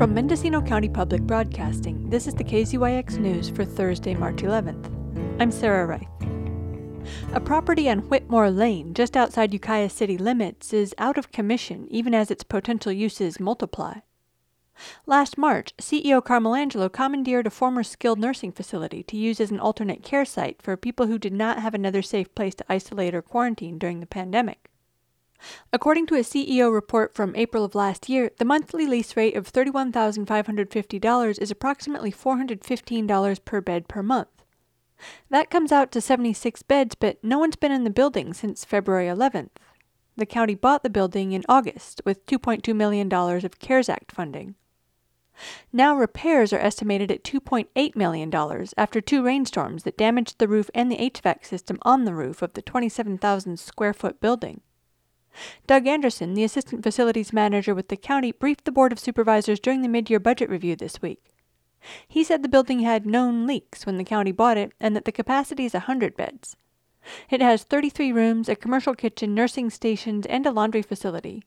From Mendocino County Public Broadcasting, this is the KZYX News for Thursday, March 11th. I'm Sarah Reith. A property on Whitmore Lane, just outside Ukiah city limits, is out of commission even as its potential uses multiply. Last March, CEO Carmel Angelo commandeered a former skilled nursing facility to use as an alternate care site for people who did not have another safe place to isolate or quarantine during the pandemic. According to a CEO report from April of last year, the monthly lease rate of $31,550 is approximately $415 per bed per month. That comes out to 76 beds, but no one's been in the building since February 11th. The county bought the building in August with $2.2 million of CARES Act funding. Now repairs are estimated at $2.8 million after two rainstorms that damaged the roof and the HVAC system on the roof of the 27,000 square foot building. Doug Anderson, the assistant facilities manager with the county, briefed the Board of Supervisors during the mid year budget review this week. He said the building had known leaks when the county bought it and that the capacity is 100 beds. It has 33 rooms, a commercial kitchen, nursing stations, and a laundry facility.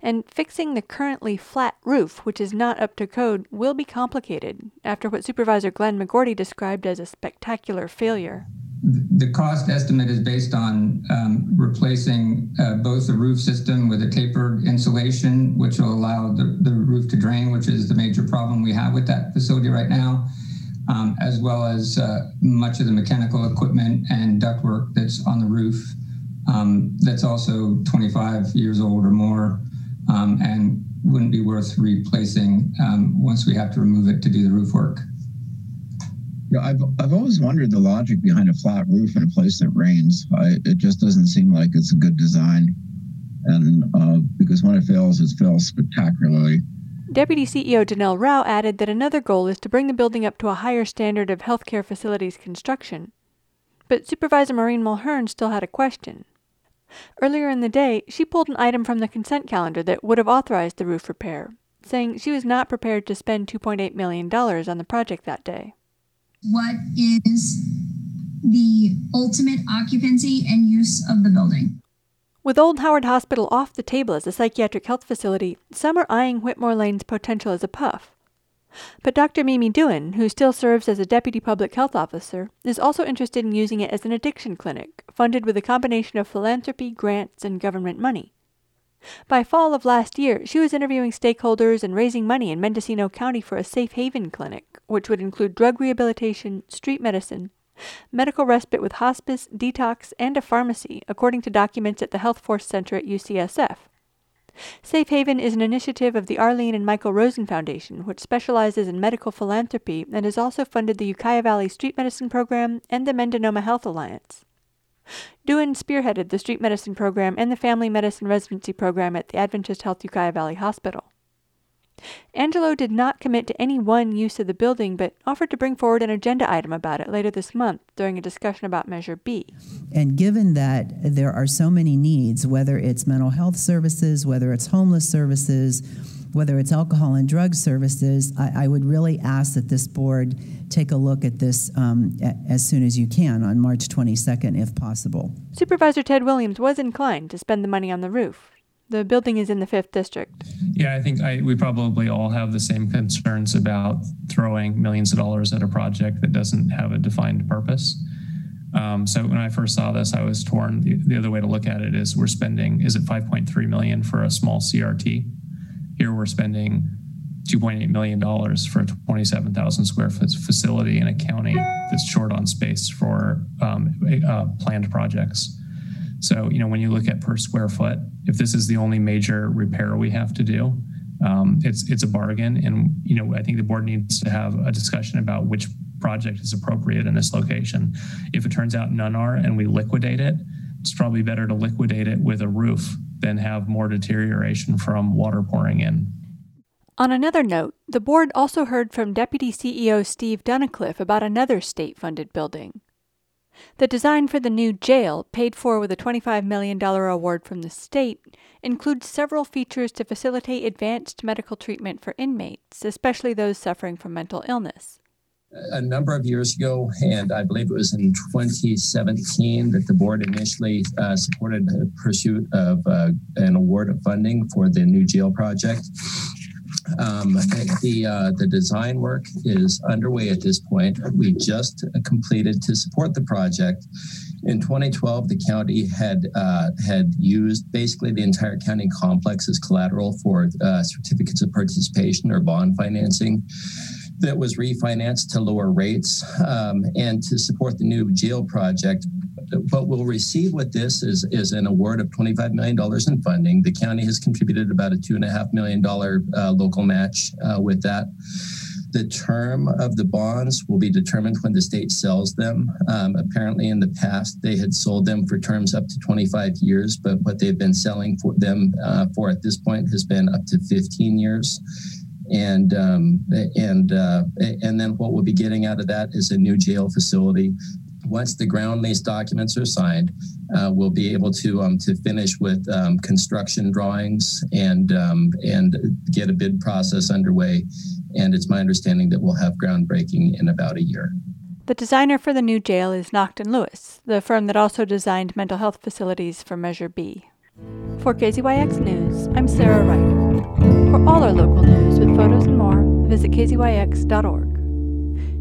And fixing the currently flat roof, which is not up to code, will be complicated after what Supervisor Glenn McGorty described as a spectacular failure the cost estimate is based on um, replacing uh, both the roof system with a tapered insulation, which will allow the, the roof to drain, which is the major problem we have with that facility right now, um, as well as uh, much of the mechanical equipment and ductwork that's on the roof um, that's also 25 years old or more um, and wouldn't be worth replacing um, once we have to remove it to do the roof work. Yeah, I've I've always wondered the logic behind a flat roof in a place that rains. I, it just doesn't seem like it's a good design, and uh, because when it fails, it fails spectacularly. Deputy CEO Janelle Rau added that another goal is to bring the building up to a higher standard of healthcare facilities construction. But Supervisor Maureen Mulhern still had a question. Earlier in the day, she pulled an item from the consent calendar that would have authorized the roof repair, saying she was not prepared to spend $2.8 million on the project that day what is the ultimate occupancy and use of the building. With Old Howard Hospital off the table as a psychiatric health facility, some are eyeing Whitmore Lane's potential as a puff. But Dr. Mimi Doohan, who still serves as a deputy public health officer, is also interested in using it as an addiction clinic, funded with a combination of philanthropy, grants, and government money. By fall of last year, she was interviewing stakeholders and raising money in Mendocino County for a safe haven clinic, which would include drug rehabilitation, street medicine, medical respite with hospice, detox, and a pharmacy, according to documents at the Health Force Center at UCSF. Safe Haven is an initiative of the Arlene and Michael Rosen Foundation, which specializes in medical philanthropy and has also funded the Ukiah Valley Street Medicine Program and the Mendonoma Health Alliance. Doohan spearheaded the street medicine program and the family medicine residency program at the Adventist Health Ukiah Valley Hospital. Angelo did not commit to any one use of the building, but offered to bring forward an agenda item about it later this month during a discussion about Measure B. And given that there are so many needs, whether it's mental health services, whether it's homeless services, whether it's alcohol and drug services, I, I would really ask that this board take a look at this um, a, as soon as you can on March 22nd, if possible. Supervisor Ted Williams was inclined to spend the money on the roof. The building is in the 5th District. Yeah, I think I, we probably all have the same concerns about throwing millions of dollars at a project that doesn't have a defined purpose. Um, so when I first saw this, I was torn. The, the, other way to look at it is we're spending, is it 5.3 million for a small CRT? Here we're spending $2.8 million for a 27,000 square foot facility in a county that's short on space for um, uh, planned projects. So, you know, when you look at per square foot, if this is the only major repair we have to do, um, it's it's a bargain. And you know, I think the board needs to have a discussion about which project is appropriate in this location. If it turns out none are, and we liquidate it, it's probably better to liquidate it with a roof than have more deterioration from water pouring in. On another note, the board also heard from Deputy CEO Steve Dunnicliff about another state funded building. The design for the new jail, paid for with a $25 million award from the state, includes several features to facilitate advanced medical treatment for inmates, especially those suffering from mental illness a number of years ago, and I believe it was in 2017 that the board initially uh, supported the pursuit of uh, an award of funding for the new jail project. Um, the uh, the design work is underway at this point. We just completed to support the project. In 2012, the county had uh, had used basically the entire county complex as collateral for uh, certificates of participation or bond financing that was refinanced to lower rates um, and to support the new jail project what we'll receive with this is, is an award of $25 million in funding. The county has contributed about a $2.5 million uh, local match uh, with that. The term of the bonds will be determined when the state sells them. Um, apparently, in the past, they had sold them for terms up to 25 years, but what they've been selling for them uh, for at this point has been up to 15 years and um, and uh, and then what we'll be getting out of that is a new jail facility once the ground lease documents are signed, uh, we'll be able to um, to finish with um, construction drawings and um, and get a bid process underway. And it's my understanding that we'll have groundbreaking in about a year. The designer for the new jail is Nacht and Lewis, the firm that also designed mental health facilities for Measure B. For KZYX News, I'm Sarah Reith. For all our local news with photos and more, visit kzyx.org.